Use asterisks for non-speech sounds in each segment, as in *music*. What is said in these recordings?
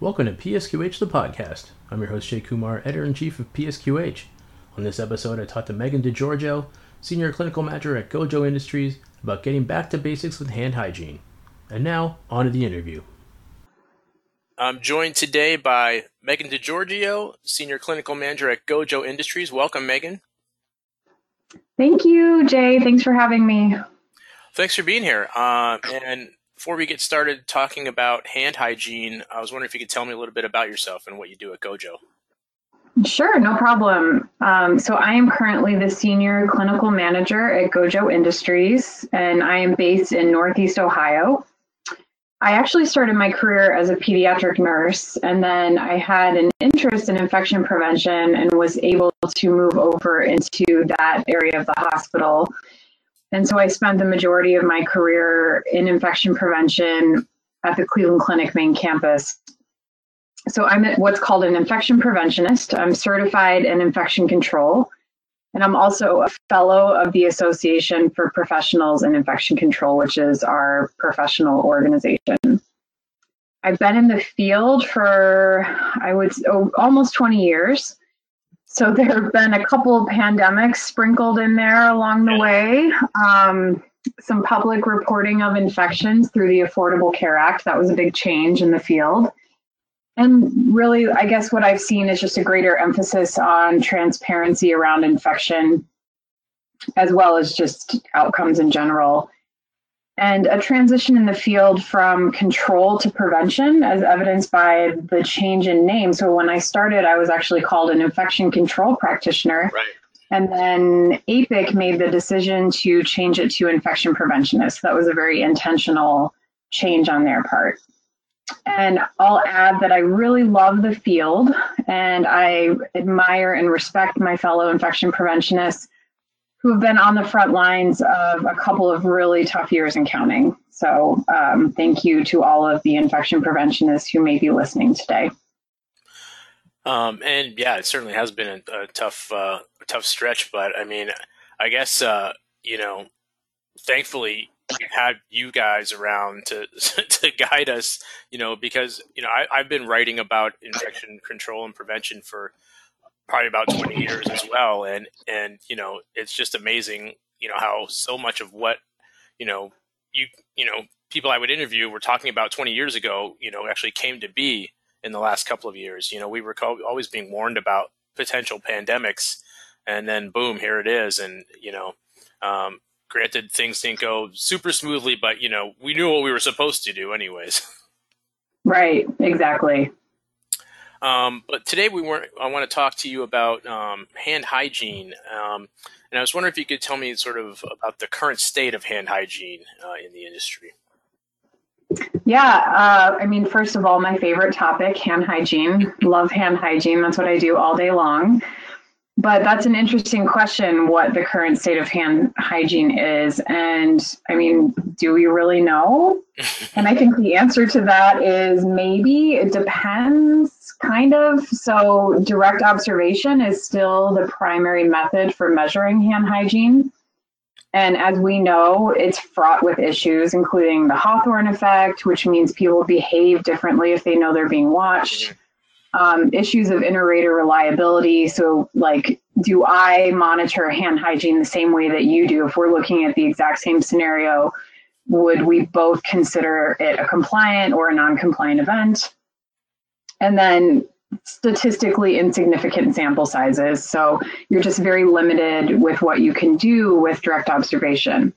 Welcome to PSQH the podcast. I'm your host Jay Kumar, editor in chief of PSQH. On this episode, I talked to Megan DiGiorgio, senior clinical manager at Gojo Industries, about getting back to basics with hand hygiene. And now, on to the interview. I'm joined today by Megan DiGiorgio, senior clinical manager at Gojo Industries. Welcome, Megan. Thank you, Jay. Thanks for having me. Thanks for being here. Uh, and before we get started talking about hand hygiene, I was wondering if you could tell me a little bit about yourself and what you do at Gojo. Sure, no problem. Um, so I am currently the senior clinical manager at Gojo Industries, and I am based in Northeast Ohio. I actually started my career as a pediatric nurse, and then I had an interest in infection prevention and was able to move over into that area of the hospital and so I spent the majority of my career in infection prevention at the Cleveland Clinic main campus. So I'm what's called an infection preventionist. I'm certified in infection control. And I'm also a fellow of the Association for Professionals in Infection Control, which is our professional organization. I've been in the field for, I would, oh, almost 20 years. So there have been a couple of pandemics sprinkled in there along the way. Um, some public reporting of infections through the Affordable Care Act. That was a big change in the field. And really, I guess what I've seen is just a greater emphasis on transparency around infection, as well as just outcomes in general and a transition in the field from control to prevention, as evidenced by the change in name. So when I started, I was actually called an infection control practitioner. Right. And then APIC made the decision to change it to infection preventionist. That was a very intentional change on their part. And I'll add that I really love the field and I admire and respect my fellow infection preventionists who have been on the front lines of a couple of really tough years and counting. So, um, thank you to all of the infection preventionists who may be listening today. Um, and yeah, it certainly has been a, a tough, uh, tough stretch. But I mean, I guess uh, you know, thankfully, we had you guys around to *laughs* to guide us. You know, because you know, I, I've been writing about infection control and prevention for probably about 20 years as well. And, and, you know, it's just amazing, you know, how so much of what, you know, you, you know, people I would interview were talking about 20 years ago, you know, actually came to be in the last couple of years. You know, we were always being warned about potential pandemics and then boom, here it is. And, you know, um, granted things didn't go super smoothly, but you know, we knew what we were supposed to do anyways. *laughs* Right. Exactly. Um, but today we want I want to talk to you about um, hand hygiene, um, and I was wondering if you could tell me sort of about the current state of hand hygiene uh, in the industry. Yeah, uh, I mean, first of all, my favorite topic, hand hygiene. Love hand hygiene. That's what I do all day long. But that's an interesting question what the current state of hand hygiene is. And I mean, do we really know? *laughs* and I think the answer to that is maybe. It depends kind of. So, direct observation is still the primary method for measuring hand hygiene. And as we know, it's fraught with issues, including the Hawthorne effect, which means people behave differently if they know they're being watched. Um, issues of inter-rater reliability. So, like, do I monitor hand hygiene the same way that you do? If we're looking at the exact same scenario, would we both consider it a compliant or a non-compliant event? And then statistically insignificant sample sizes. So you're just very limited with what you can do with direct observation.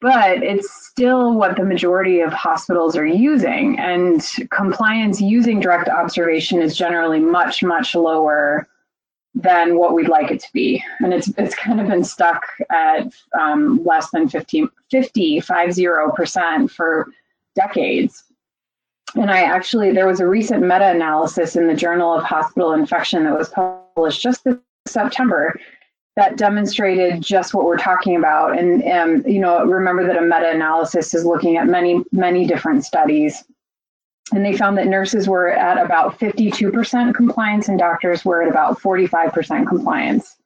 But it's still what the majority of hospitals are using. And compliance using direct observation is generally much, much lower than what we'd like it to be. And it's, it's kind of been stuck at um, less than 50, 50, 50% for decades. And I actually, there was a recent meta analysis in the Journal of Hospital Infection that was published just this September that demonstrated just what we're talking about. And, um, you know, remember that a meta analysis is looking at many, many different studies. And they found that nurses were at about 52% compliance and doctors were at about 45% compliance.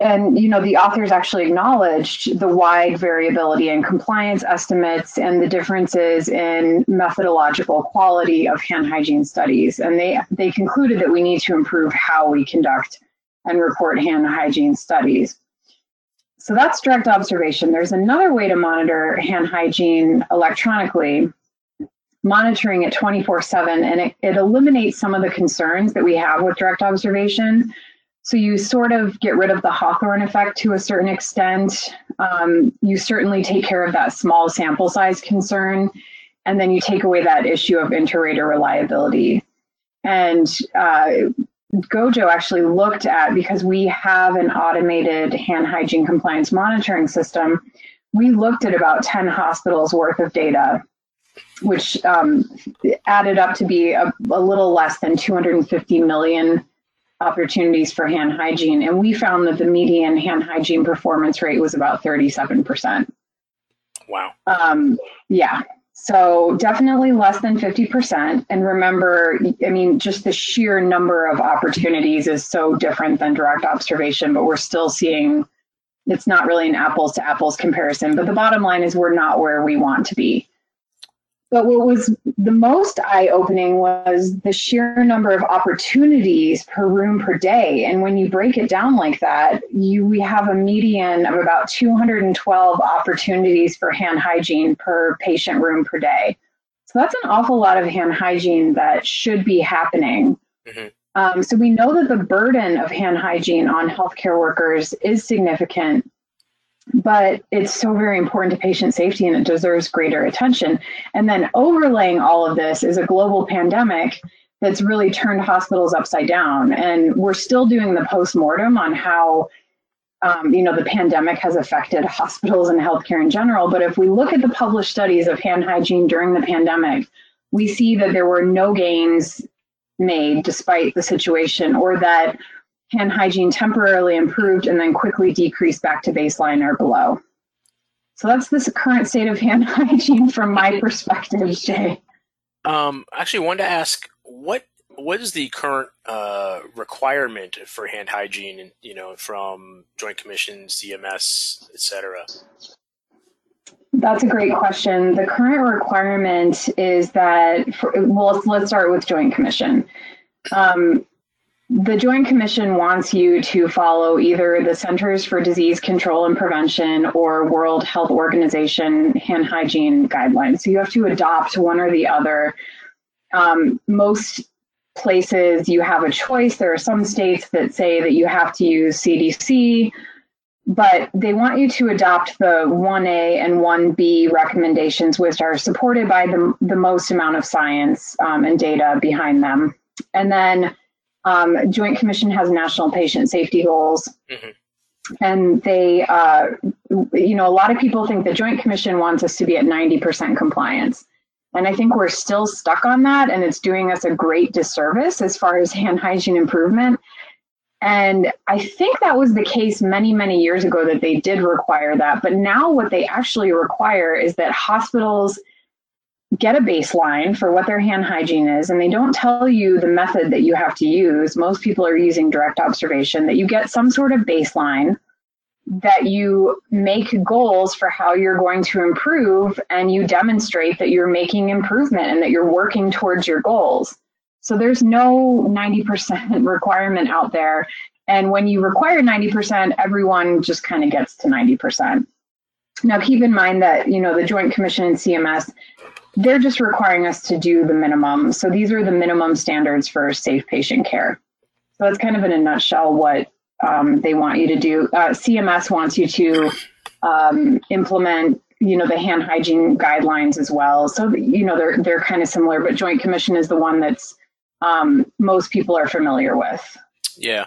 And you know the authors actually acknowledged the wide variability in compliance estimates and the differences in methodological quality of hand hygiene studies. And they they concluded that we need to improve how we conduct and report hand hygiene studies. So that's direct observation. There's another way to monitor hand hygiene electronically monitoring it 24 7 and it, it eliminates some of the concerns that we have with direct observation so you sort of get rid of the Hawthorne effect to a certain extent. Um, you certainly take care of that small sample size concern, and then you take away that issue of inter-rater reliability. And uh, Gojo actually looked at because we have an automated hand hygiene compliance monitoring system. We looked at about 10 hospitals worth of data, which um, added up to be a, a little less than 250 million opportunities for hand hygiene. And we found that the median hand hygiene performance rate was about 37%. Wow. Um, yeah. So definitely less than 50%. And remember, I mean, just the sheer number of opportunities is so different than direct observation, but we're still seeing it's not really an apples to apples comparison. But the bottom line is we're not where we want to be. But what was the most eye opening was the sheer number of opportunities per room per day. And when you break it down like that, you we have a median of about 212 opportunities for hand hygiene per patient room per day. So that's an awful lot of hand hygiene that should be happening. Mm-hmm. Um, so we know that the burden of hand hygiene on healthcare workers is significant but it's so very important to patient safety and it deserves greater attention. And then overlaying all of this is a global pandemic that's really turned hospitals upside down. And we're still doing the postmortem on how um, you know the pandemic has affected hospitals and healthcare in general. But if we look at the published studies of hand hygiene during the pandemic, we see that there were no gains made despite the situation, or that hand hygiene temporarily improved and then quickly decreased back to baseline or below. So that's the current state of hand *laughs* hygiene from my *laughs* perspective, Jay. Um, actually, wanted to ask what what is the current uh, requirement for hand hygiene? You know, from Joint Commission, CMS, etc. That's a great question. The current requirement is that, for, well, let's, let's start with Joint Commission. Um, the Joint Commission wants you to follow either the Centers for Disease Control and Prevention or World Health Organization hand hygiene guidelines. So you have to adopt one or the other. Um, most places you have a choice. There are some states that say that you have to use CDC, but they want you to adopt the 1A and 1B recommendations, which are supported by the, the most amount of science um, and data behind them. And then um, Joint Commission has national patient safety goals. Mm-hmm. And they, uh, you know, a lot of people think the Joint Commission wants us to be at 90% compliance. And I think we're still stuck on that, and it's doing us a great disservice as far as hand hygiene improvement. And I think that was the case many, many years ago that they did require that. But now, what they actually require is that hospitals get a baseline for what their hand hygiene is and they don't tell you the method that you have to use. Most people are using direct observation that you get some sort of baseline that you make goals for how you're going to improve and you demonstrate that you're making improvement and that you're working towards your goals. So there's no 90% *laughs* requirement out there. And when you require 90% everyone just kind of gets to 90% now keep in mind that you know the joint commission and cms they're just requiring us to do the minimum. So these are the minimum standards for safe patient care. So that's kind of in a nutshell what um, they want you to do. Uh, CMS wants you to um, implement, you know, the hand hygiene guidelines as well. So you know they're they're kind of similar, but Joint Commission is the one that's um, most people are familiar with. Yeah.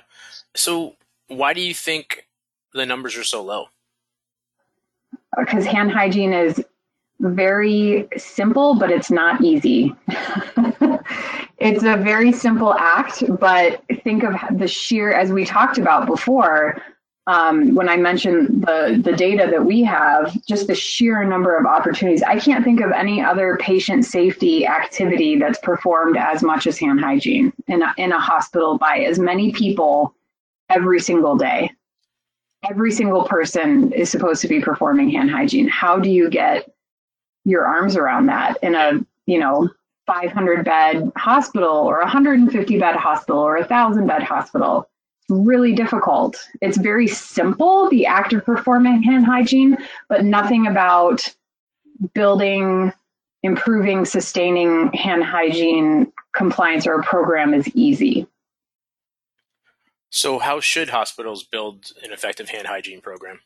So why do you think the numbers are so low? Because hand hygiene is very simple, but it's not easy. *laughs* it's a very simple act, but think of the sheer, as we talked about before, um, when I mentioned the, the data that we have, just the sheer number of opportunities. I can't think of any other patient safety activity that's performed as much as hand hygiene in a, in a hospital by as many people every single day. every single person is supposed to be performing hand hygiene. How do you get your arms around that in a, you know, 500 bed hospital or 150 bed hospital or a 1000 bed hospital? It's really difficult. It's very simple, the act of performing hand hygiene, but nothing about building, improving, sustaining hand hygiene compliance or a program is easy. So, how should hospitals build an effective hand hygiene program?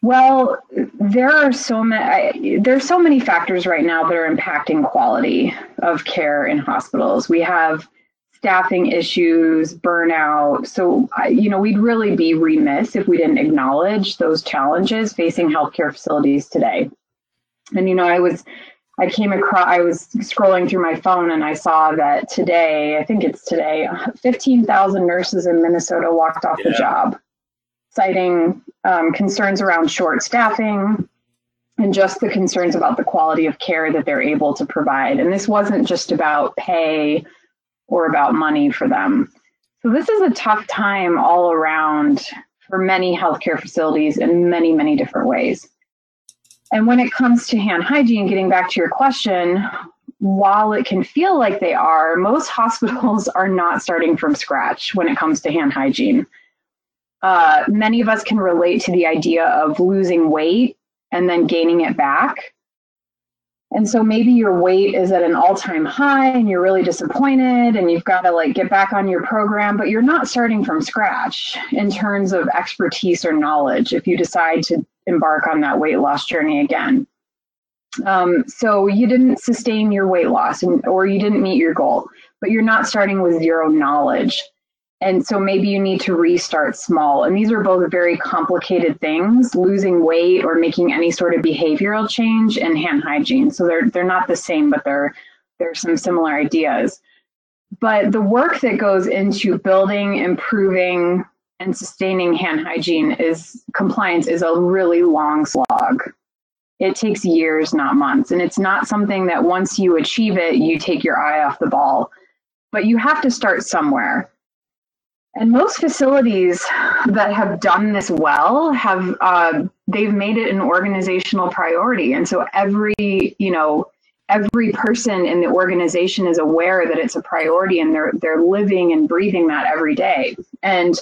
Well, there are so many there's so many factors right now that are impacting quality of care in hospitals. We have staffing issues, burnout. So, you know, we'd really be remiss if we didn't acknowledge those challenges facing healthcare facilities today. And you know, I was I came across, I was scrolling through my phone and I saw that today, I think it's today, 15,000 nurses in Minnesota walked off yeah. the job, citing um, concerns around short staffing and just the concerns about the quality of care that they're able to provide. And this wasn't just about pay or about money for them. So this is a tough time all around for many healthcare facilities in many, many different ways. And when it comes to hand hygiene, getting back to your question, while it can feel like they are, most *laughs* hospitals are not starting from scratch when it comes to hand hygiene. Uh, many of us can relate to the idea of losing weight and then gaining it back. And so maybe your weight is at an all time high and you're really disappointed and you've got to like get back on your program, but you're not starting from scratch in terms of expertise or knowledge if you decide to embark on that weight loss journey again. Um, so you didn't sustain your weight loss and, or you didn't meet your goal, but you're not starting with zero knowledge. And so maybe you need to restart small. And these are both very complicated things, losing weight or making any sort of behavioral change and hand hygiene. So they're they're not the same, but they're there's some similar ideas. But the work that goes into building, improving, and sustaining hand hygiene is compliance is a really long slog. It takes years, not months. And it's not something that once you achieve it, you take your eye off the ball. But you have to start somewhere. And most facilities that have done this well have uh, they've made it an organizational priority, and so every you know every person in the organization is aware that it's a priority, and they're they're living and breathing that every day. And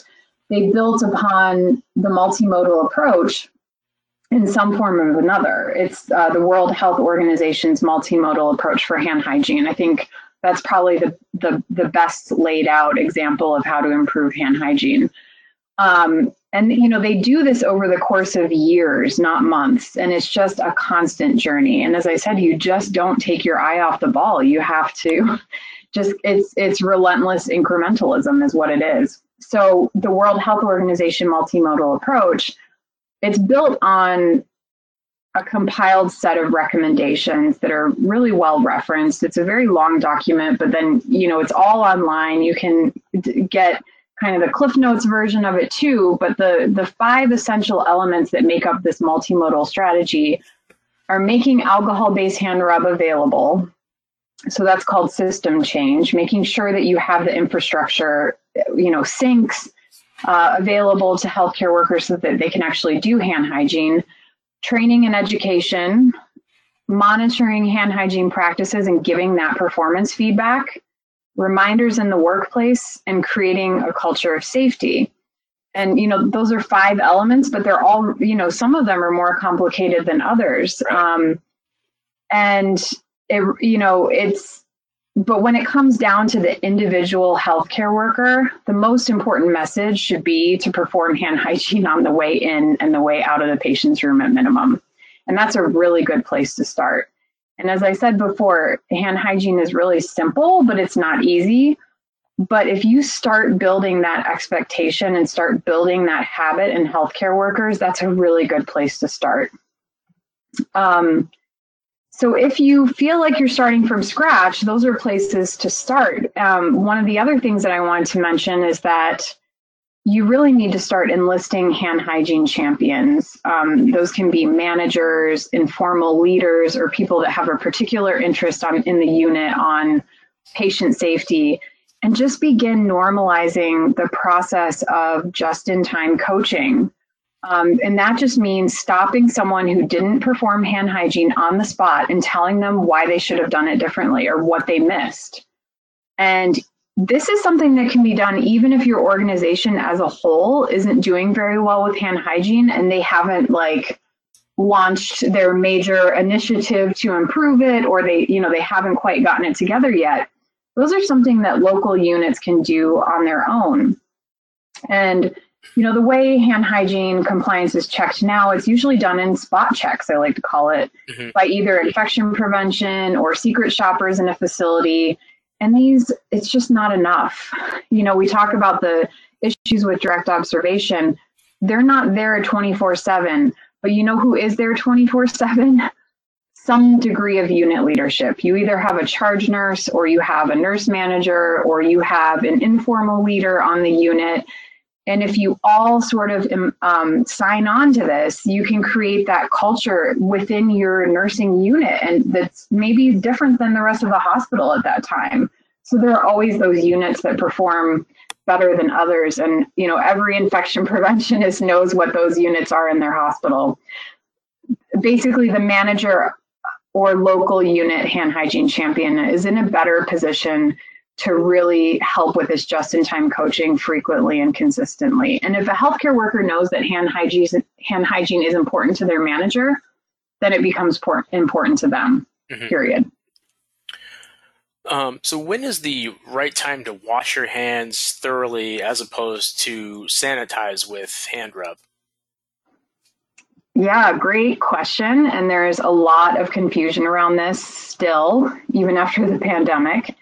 they built upon the multimodal approach in some form or another. It's uh, the World Health Organization's multimodal approach for hand hygiene. I think that's probably the, the, the best laid out example of how to improve hand hygiene. Um, and you know they do this over the course of years not months and it's just a constant journey. And as i said you just don't take your eye off the ball. You have to *laughs* just it's it's relentless incrementalism is what it is. So the world health organization multimodal approach it's built on a compiled set of recommendations that are really well referenced. It's a very long document, but then, you know, it's all online. You can get kind of the Cliff Notes version of it too, but the, the five essential elements that make up this multimodal strategy are making alcohol-based hand rub available. So that's called system change, making sure that you have the infrastructure, you know, sinks uh, available to healthcare workers so that they can actually do hand hygiene training and education, monitoring hand hygiene practices and giving that performance feedback, reminders in the workplace, and creating a culture of safety. And you know, those are five elements, but they're all you know, some of them are more complicated than others. Um, and it, you know, it's but when it comes down to the individual healthcare worker, the most important message should be to perform hand *laughs* hygiene on the way in and the way out of the patient's room at minimum. And that's a really good place to start. And as I said before, hand hygiene is really simple, but it's not easy. But if you start building that expectation and start building that habit in healthcare workers, that's a really good place to start. Um, so if you feel like you're starting from scratch, those are places to start. Um, one of the other things that I wanted to mention is that you really need to start enlisting hand hygiene champions. Um, those can be managers, informal leaders, or people that have a particular interest on, in the unit on patient safety. and just begin normalizing the process of just in time coaching. Um, and that just means stopping someone who didn't perform hand hygiene on the spot and telling them why they should have done it differently or what they missed. And this is something that can be done even if your organization as a whole isn't doing very well with hand hygiene and they haven't like launched their major initiative to improve it or they you know they haven't quite gotten it together yet those are something that local units can do on their own. And you know, the way hand hygiene compliance is checked now, it's usually done in spot checks, I like to call it, mm-hmm. by either infection prevention or secret shoppers in a facility. And these, it's just not enough. You know, we talk about the issues with direct observation. They're not there 24 7, but you know who is there 24 7? some degree of unit leadership. You either have a charge nurse or you have a nurse manager or you have an informal leader on the unit. And if you all sort of um, um, sign on to this, you can create that culture within your nursing unit. And that's maybe different than the rest of the hospital at that time. So there are always those units that perform better than others. And, you know, every infection *laughs* preventionist knows what those units are in their hospital. Basically, the manager or local unit hand hygiene champion is in a better position to really help with this just in time coaching frequently and consistently. And if a healthcare worker knows that hand hygiene, hand hygiene is important to their manager, then it becomes important to them, mm-hmm. period. Um, so, when is the right time to wash your hands thoroughly as opposed to sanitize with hand rub? Yeah, great question. And there's a lot of confusion around this still, even after the pandemic.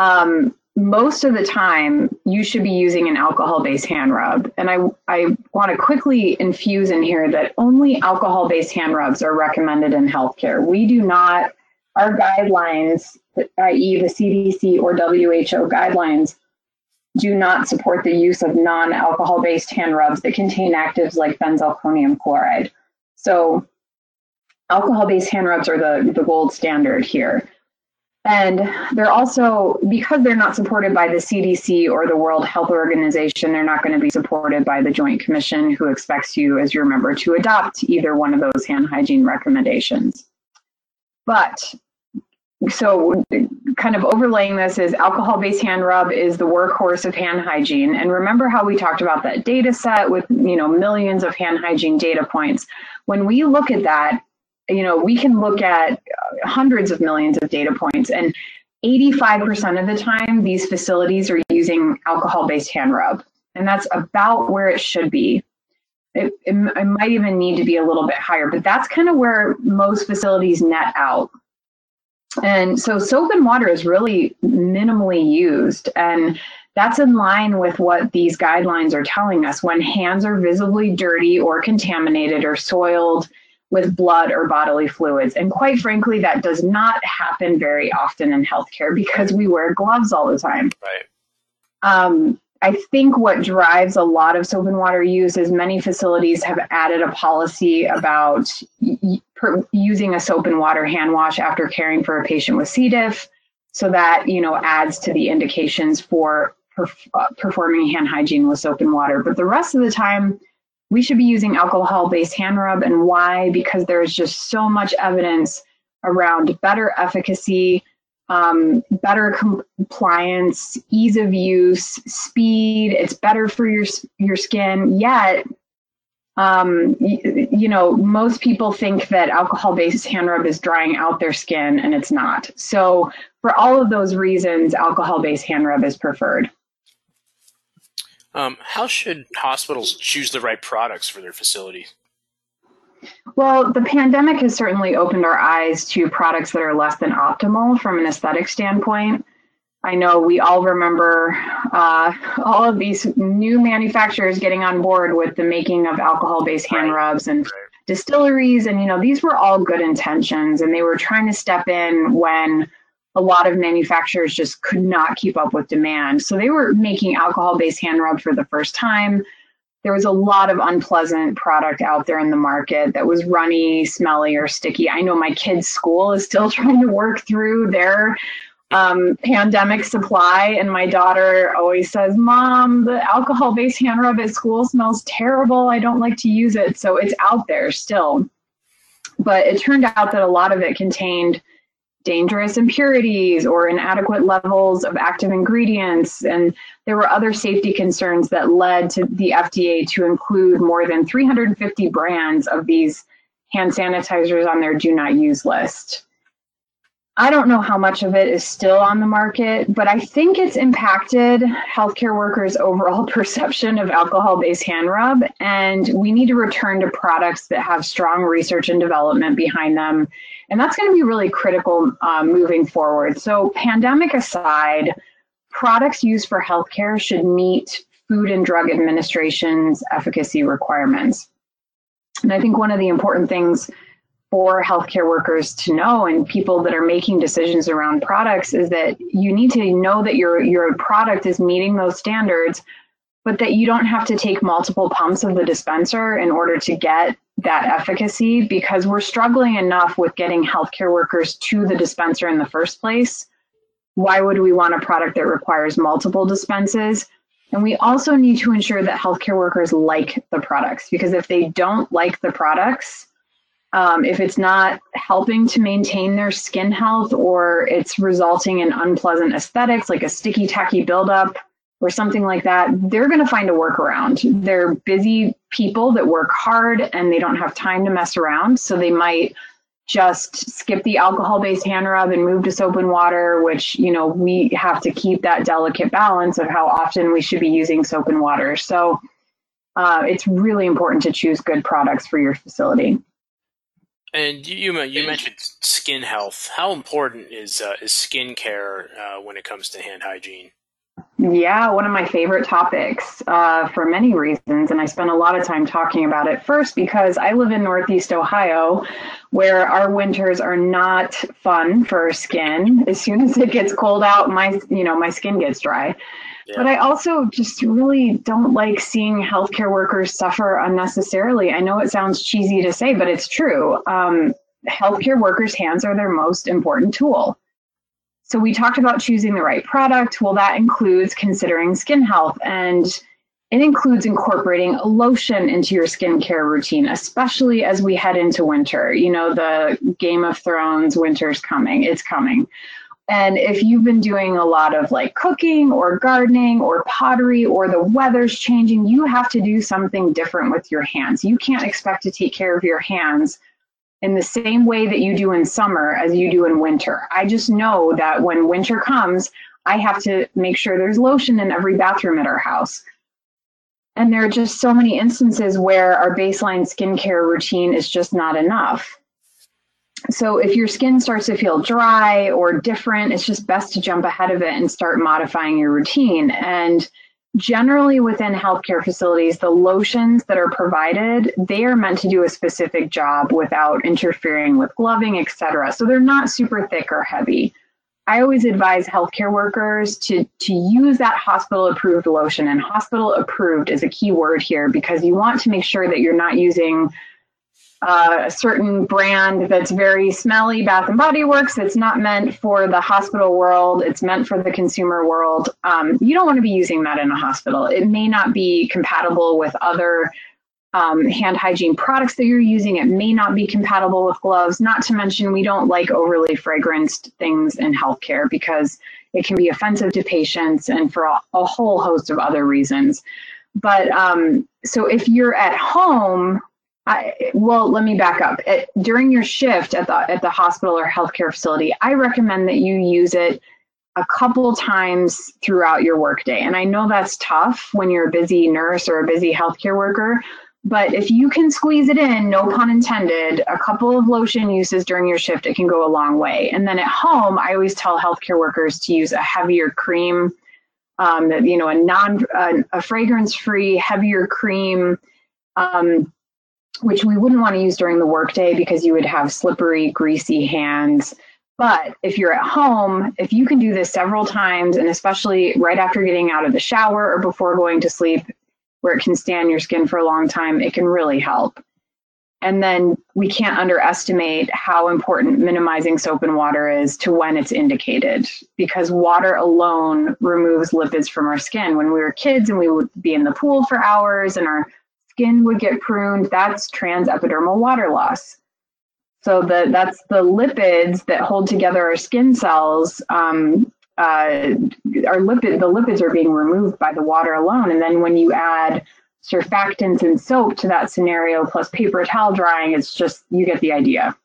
Um, most of the time, you should be using an alcohol based hand rub. And I, I want to quickly infuse in here that only alcohol based hand rubs are recommended in healthcare. We do not, our guidelines, i.e., the CDC or WHO guidelines, do not support the use of non alcohol based hand rubs that contain actives like benzalkonium chloride. So alcohol-based hand rubs are the, the gold standard here. And they're also, because they're not supported by the CDC or the World Health Organization, they're not going to be supported by the Joint Commission, who expects you, as you remember, to adopt either one of those hand hygiene recommendations. But so kind of overlaying this is alcohol-based hand rub is the workhorse of hand hygiene. And remember how we talked about that data set with you know millions of hand hygiene data points. When we look at that, you know, we can look at hundreds of millions of data points and 85% of the time these facilities are using alcohol-based hand rub. And that's about where it should be. It, it, it might even need to be a little bit higher, but that's kind of where most facilities net out. And so soap and water is really minimally used. And that's in line with what these guidelines are telling us. When hands are visibly dirty or contaminated or soiled with blood or bodily fluids. And quite frankly, that does not happen very often in healthcare because we wear gloves all the time. Right. Um, I think what drives a lot of soap and water use is many facilities have added a policy about using a soap and water hand wash after caring for a patient with C. diff, so that you know adds to the indications for perf- uh, performing hand hygiene with soap and water. But the rest of the time, we should be using alcohol-based hand rub. And why? Because there's just so much evidence around better efficacy um, better compliance, ease of use, speed. It's better for your your skin. Yet, um, you, you know, most people think that alcohol-based hand rub is drying out their skin, and it's not. So, for all of those reasons, alcohol-based hand rub is preferred. Um, how should hospitals choose the right products for their facilities? Well, the pandemic has certainly opened our eyes to products that are less than optimal from an aesthetic standpoint. I know we all remember uh, all of these new manufacturers getting on board with the making of alcohol based hand rubs and distilleries. And, you know, these were all good intentions and they were trying to step in when a lot of manufacturers just could not keep up with demand. So they were making alcohol based hand rub for the first time there was a lot of unpleasant product out there in the market that was runny, smelly, or sticky. I know my kids' school is still *laughs* trying to work through their um, pandemic supply. And my daughter always says, Mom, the alcohol based hand rub at school smells terrible. I don't like to use it. So it's out there still. But it turned out that a lot of it contained dangerous impurities or inadequate levels of active ingredients. And there were other safety concerns that led to the FDA to include more than 350 brands of these hand sanitizers on their do not use list. I don't know how much of it is still on the market, but I think it's impacted healthcare workers' overall *laughs* perception of alcohol based hand rub. And we need to return to products that have strong research and development behind them. And that's going to be really critical um, moving forward. So, pandemic aside, products used for healthcare should meet Food and Drug Administration's efficacy requirements. And I think one of the important things for healthcare workers to know and people that are making decisions around products is that you need to know that your your product is meeting those standards but that you don't have to take multiple pumps of the dispenser in order to get that efficacy because we're struggling enough with getting healthcare workers to the dispenser in the first place why would we want a product that requires multiple dispenses and we also need to ensure that healthcare workers like the products because if they don't like the products um, if it's not helping to maintain their skin health or it's resulting in unpleasant aesthetics like a sticky tacky buildup or something like that, they're going to find a workaround. They're busy people that work hard and they don't have time to mess around. So they might just skip the alcohol based hand rub and move to soap and water, which, you know, we have to keep that delicate balance of how often we should be using soap and water. So uh, it's really important to choose good products for your facility. And you you mentioned skin health. How important is uh, is skin care uh, when it comes to hand hygiene? Yeah, one of my favorite topics uh, for many reasons, and I spend a lot of time talking about it. First, because I live in Northeast Ohio, where our winters are not fun for skin. As soon as it gets cold out, my you know my skin gets dry. But I also just really don't like seeing healthcare workers suffer unnecessarily. I know it sounds cheesy to say, but it's true. Um, healthcare workers' hands are their most important tool. So we talked about choosing the right product. Well, that includes considering skin health and it includes incorporating a lotion into your skincare routine, especially as we head into winter. You know, the Game of Thrones winter's coming, it's coming. And if you've been doing a lot of like cooking or gardening or pottery or the weather's changing, you have to do something different with your hands. You can't expect to take care of your hands in the same way that you do in summer as you do in winter. I just know that when winter comes, I have to make sure there's lotion in every bathroom at our house. And there are just so many instances where our baseline skincare routine is just not enough so if your skin starts to feel dry or different, it's just best to jump ahead of it and start modifying your routine. And generally within healthcare facilities, the lotions that are provided, they are meant to do a specific job without interfering with gloving, etc. So they're not super thick or heavy. I always advise healthcare workers to, to use that hospital approved lotion. And hospital approved is a key word here because you want to make sure that you're not using uh, a certain brand that's very smelly, Bath and Body Works. It's not meant for the hospital world. It's meant for the consumer world. Um, you don't want to be using that in a hospital. It may not be compatible with other um, hand hygiene products that you're using. It may not be compatible with gloves. Not to mention, we don't like overly fragranced things in healthcare because it can be offensive to patients and for a, a whole host of other reasons. But um, so if you're at home I, well, let me back up. At, during your shift at the at the hospital or healthcare facility, I recommend that you use it a couple times throughout your workday. And I know that's tough when you're a busy nurse or a busy healthcare worker, but if you can squeeze it in, no pun intended, a couple of lotion uses during your shift, it can go a long way. And then at home, I always tell healthcare workers to use a heavier cream, um, you know, a non a, a fragrance free heavier cream. Um, which we wouldn't want to use during the workday because you would have slippery, greasy hands. But if you're at home, if you can do this several times, and especially right after getting out of the shower or before going to sleep, where it can stand your skin for a long time, it can really help. and then we can't underestimate how important minimizing soap and water is to when it's indicated because water alone removes lipids from our skin. When we were kids and we would be in the pool for hours and our skin would get pruned, that's transepidermal water loss. So the, that's the lipids that hold together our skin cells. Um, uh, our lipid, the lipids are being removed by the water alone. And then when you add surfactants and soap to that scenario plus paper towel drying, it's just, you get the idea.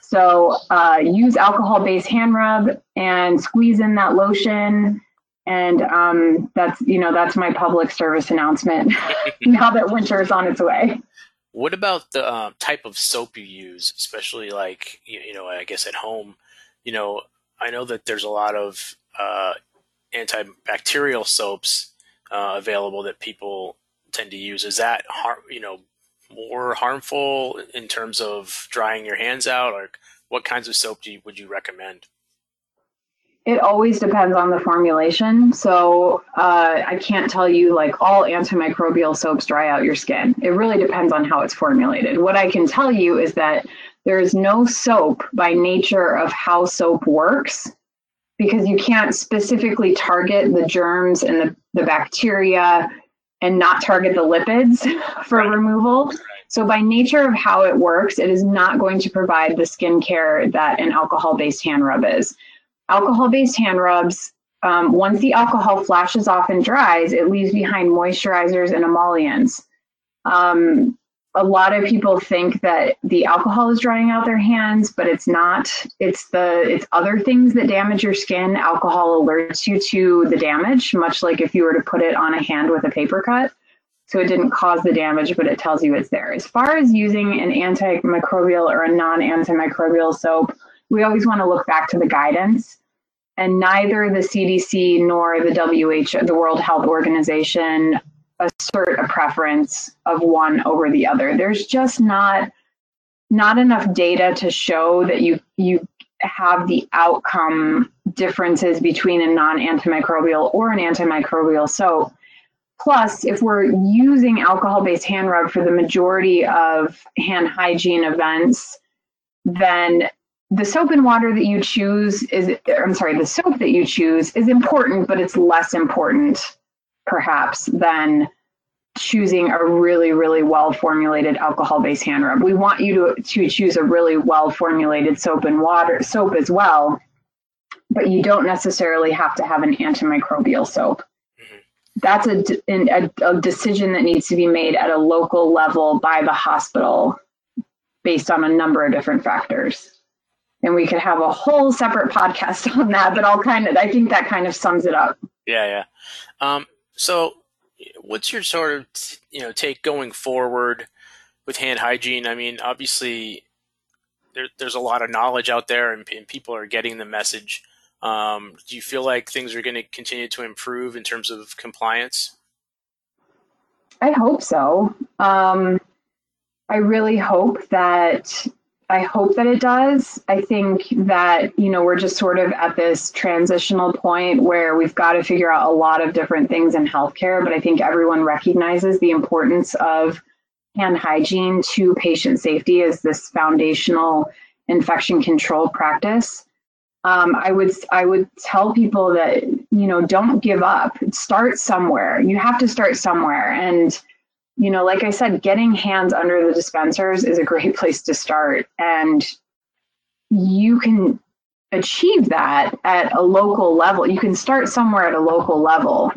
So uh, use alcohol-based hand rub and squeeze in that lotion. And um, that's, you know, that's my public service announcement *laughs* *laughs* now that winter is on its way. What about the uh, type of soap you use, especially like, you know, I guess at home, you know, I know that there's a lot of uh, antibacterial soaps uh, available that people tend to use. Is that harm, you know, more harmful in terms of drying your hands out, or what kinds of soap do you, would you recommend? It always depends on the formulation. So uh, I can't tell you like all antimicrobial soaps dry out your skin. It really depends on how it's formulated. What I can tell you is that there is no soap by nature of how soap works because you can't specifically target the germs and the, the bacteria and not target the lipids *laughs* for right. removal. So by nature of how it works, it is not going to provide the skincare that an alcohol-based hand rub is. Alcohol-based hand rubs, um, once the alcohol flashes off and dries, it leaves behind moisturizers and emollients. Um, a lot of people think that the alcohol is drying out their hands, but it's not. It's the it's other things that damage your skin. Alcohol alerts you to the damage, much like if you were to put it on a hand with a paper cut. So it didn't cause the damage, but it tells you it's there. As far as using an antimicrobial or a non-antimicrobial soap, we always want to look back to the guidance. And neither the CDC nor the WHO, the World Health Organization, assert a preference of one over the other. There's just not not enough data to show that you you have the outcome differences between a non-antimicrobial or an antimicrobial soap. Plus, if we're using alcohol-based hand rub for the majority of hand hygiene events, then the soap and water that you choose is I'm sorry, the soap that you choose is important, but it's less important perhaps than choosing a really really well formulated alcohol based hand rub. We want you to, to choose a really well formulated soap and water soap as well but you don't necessarily have to have an antimicrobial soap. Mm-hmm. that's a, a, a decision that needs to be made at a local level by the hospital based on a number of different factors and we could have a whole separate podcast *laughs* on that but i'll kind of i think that kind of sums it up yeah yeah um, so, what's your sort of you know take going forward with hand hygiene? I mean, obviously, there, there's a lot of knowledge out there, and, and people are getting the message. Um, do you feel like things are going to continue to improve in terms of compliance? I hope so. Um, I really hope that I hope that it does. I think that, you know, we're just sort of at this transitional point where we've got to figure out a lot of different things in healthcare, but I think everyone recognizes the importance of hand hygiene to patient safety as this foundational infection control practice. Um, I would I would tell people that you know don't give up. Start somewhere. You have to start somewhere, and you know, like I said, getting hands under the dispensers is a great *laughs* place to start. And you can achieve that at a local level. You can start somewhere at a local level.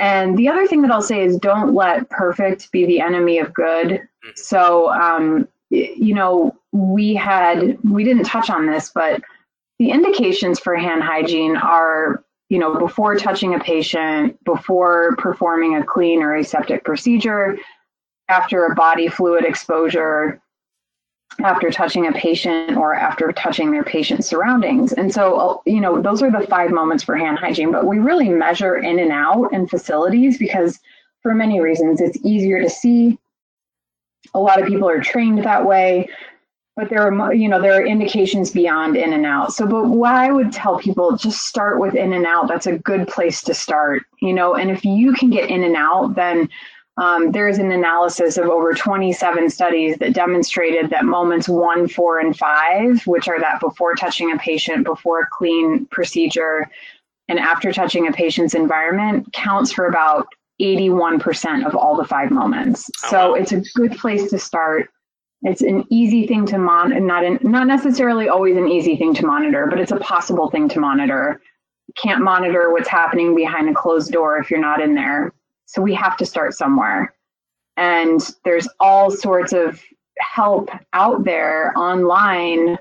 And the other thing that I'll say is don't let perfect be the enemy of good. Mm-hmm. So, um, you know, we had, we didn't touch on this, but the indications for hand hygiene are you know, before touching a patient, before performing a clean or aseptic procedure, after a body fluid exposure, after touching a patient or after touching their patient surroundings. And so, uh, you know, those are the five moments for hand hygiene, but we really measure in and out in facilities because for many reasons it's easier to see. A lot of people are trained that way but there are you know there are indications beyond in and out so but what i would tell people just start with in and out that's a good place to start you know and if you can get in and out then Um, there's an analysis of over 27 studies that demonstrated that moments one, four, and five, which are that before touching a patient, before a clean procedure, and after touching a patient's environment, counts for about 81% of all the five moments. Oh, so it's a good place to start. It's an easy thing to monitor, not in, not necessarily always an easy thing to monitor, but it's a possible thing to monitor. Can't monitor what's happening behind a closed door if you're not in there. So we have to start somewhere. And there's all sorts of help out there online,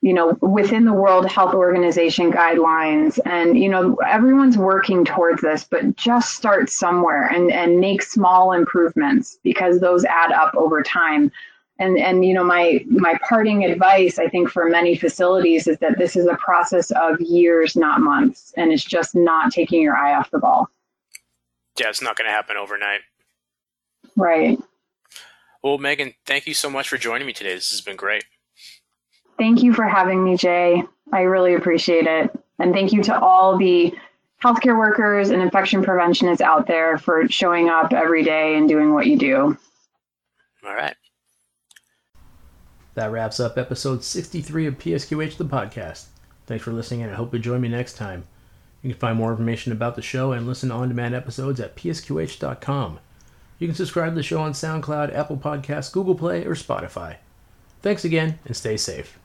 you know, within the World Health Organization guidelines. And, you know, everyone's working towards this, but just start somewhere and, and make small improvements because those add up over time. And, and you know my my parting advice I think for many facilities is that this is a process of years, not months, and it's just not taking your eye off the ball yeah, it's not going to happen overnight. Right. Well, Megan, thank you so much for joining me today. This has been great. Thank you for having me, Jay. I really appreciate it. And thank you to all the healthcare workers and infection preventionists out there for showing up every day and doing what you do. All right. That wraps up episode 63 of PSQH, the podcast. Thanks for listening, and I hope you join me next time. You can find more information about the show and listen to on demand episodes at psqh.com. You can subscribe to the show on SoundCloud, Apple Podcasts, Google Play, or Spotify. Thanks again, and stay safe.